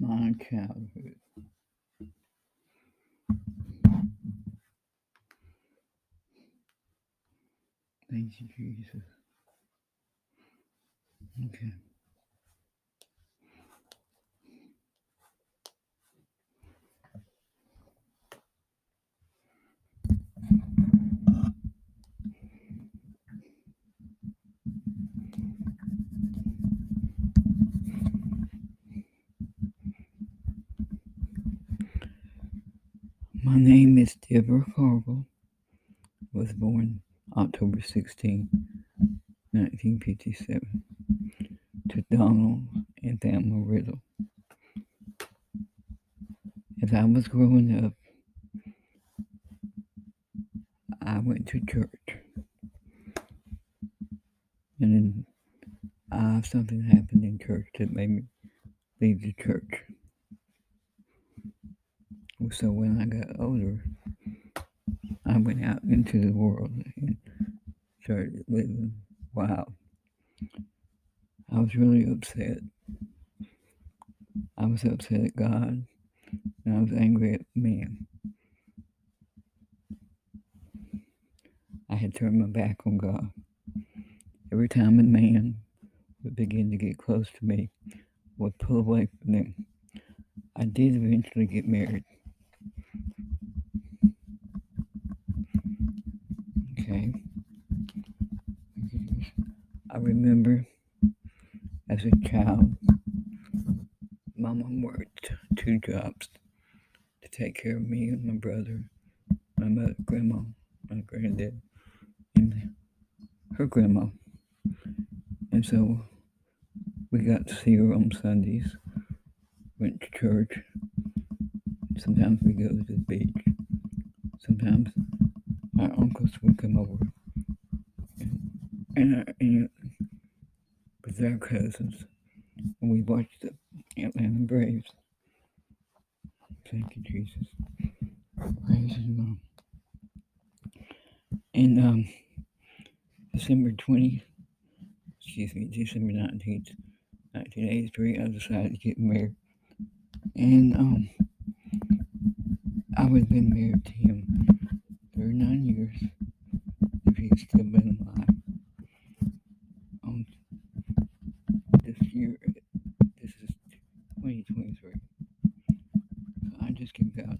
my childhood. Thank you, Jesus. Okay. My name is Deborah Carville. Was born October 16, 1957, to Donald and Thelma Riddle. As I was growing up, I went to church. And then uh, something happened in church that made me leave the church. So when I got older, I went out into the world and started living wild. I was really upset. I was upset at God and I was angry at man. I had turned my back on God. Every time a man would begin to get close to me, would pull away from them. I did eventually get married. Okay. I remember as a child, Mama worked two jobs to take care of me and my brother, my mother, grandma, my granddad, and her grandma. And so we got to see her on Sundays, went to church. Sometimes we go to the beach. Sometimes our uncles would come over and, and, and their cousins, and we watched the Atlanta Braves. Thank you, Jesus. Praise His mom. And um, December 20, excuse me, December 19th, 1983, I decided to get married. And um, I would have been married to him just keep going